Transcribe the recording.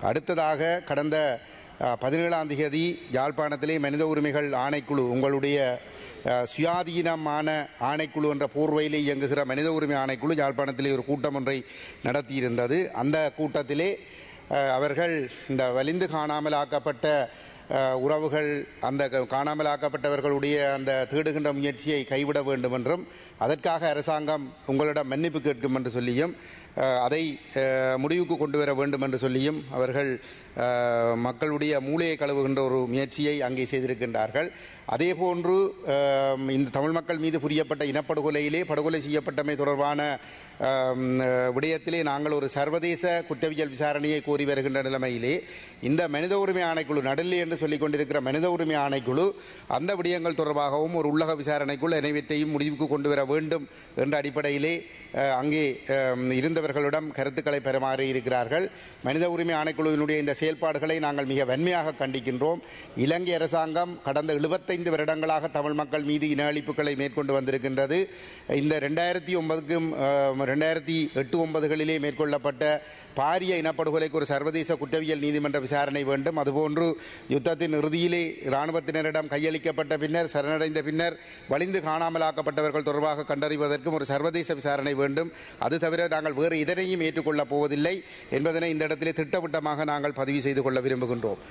அடுத்ததாக கடந்த பதினேழாம் தேதி யாழ்ப்பாணத்திலே மனித உரிமைகள் ஆணைக்குழு உங்களுடைய சுயாதீனமான ஆணைக்குழு என்ற போர்வையிலே இயங்குகிற மனித உரிமை ஆணைக்குழு யாழ்ப்பாணத்திலே ஒரு கூட்டம் ஒன்றை நடத்தியிருந்தது. அந்த கூட்டத்திலே அவர்கள் இந்த வலிந்து காணாமல் ஆக்கப்பட்ட உறவுகள் அந்த க- காணாமல் ஆக்கப்பட்டவர்களுடைய அந்த தேடுகின்ற முயற்சியை கைவிட வேண்டும் என்றும் அதற்காக அரசாங்கம் உங்களிடம் மன்னிப்பு கேட்கும் என்று சொல்லியும் அதை முடிவுக்கு கொண்டு வர வேண்டும் என்று சொல்லியும் அவர்கள் மக்களுடைய மூளையை கழுவுகின்ற ஒரு முயற்சியை அங்கே செய்திருக்கின்றார்கள். அதே போன்று இந்த தமிழ் மக்கள் மீது புரியப்பட்ட இனப்படுகொலையிலே படுகொலை செய்யப்பட்டமை தொடர்பான விடயத்திலே நாங்கள் ஒரு சர்வதேச குற்றவியல் விசாரணையை கோரி வருகின்ற நிலைமையிலே இந்த மனித உரிமை ஆணைக்குழு நடுநிலை என்று சொல்லிக் கொண்டிருக்கிற மனித உரிமை ஆணைக்குழு அந்த விடயங்கள் தொடர்பாகவும் ஒரு உள்ளக விசாரணைக்குள் அனைவற்றையும் முடிவுக்கு கொண்டு வர வேண்டும் என்ற அடிப்படையிலே அங்கே இருந்தவர்களிடம் கருத்துக்களை பெறமாறி இருக்கிறார்கள். மனித உரிமை ஆணைக்குழுவினுடைய இந்த செயல்பாடுகளை நாங்கள் மிக வன்மையாக கண்டிக்கின்றோம். இலங்கை அரசாங்கம் கடந்த 75 வருடங்களாக தமிழ் மக்கள் மீது இன அழிப்புகளை மேற்கொண்டு வந்திருக்கின்றது. இந்த ரெண்டாயிரத்தி ஒன்பதுக்கும் ரெண்டாயிரத்தி எட்டு ஒன்பதுகளிலே மேற்கொள்ளப்பட்ட பாரிய இனப்படுகொலைக்கு ஒரு சர்வதேச குற்றவியல் நீதிமன்ற விசாரணை வேண்டும். அதுபோன்று யுத்தத்தின் இறுதியிலே இராணுவத்தினரிடம் கையளிக்கப்பட்ட பின்னர் சரணடைந்த பின்னர் வலிந்து காணாமலாக்கப்பட்டவர்கள் தொடர்பாக கண்டறிவதற்கும் ஒரு சர்வதேச விசாரணை வேண்டும். அது தவிர நாங்கள் வேறு இதனையும் ஏற்றுக்கொள்ளப் போவதில்லை என்பதனை இந்த இடத்திலே திட்டவட்டமாக நாங்கள் பதிவு செய்து கொள்ள விரும்புகின்றோம்.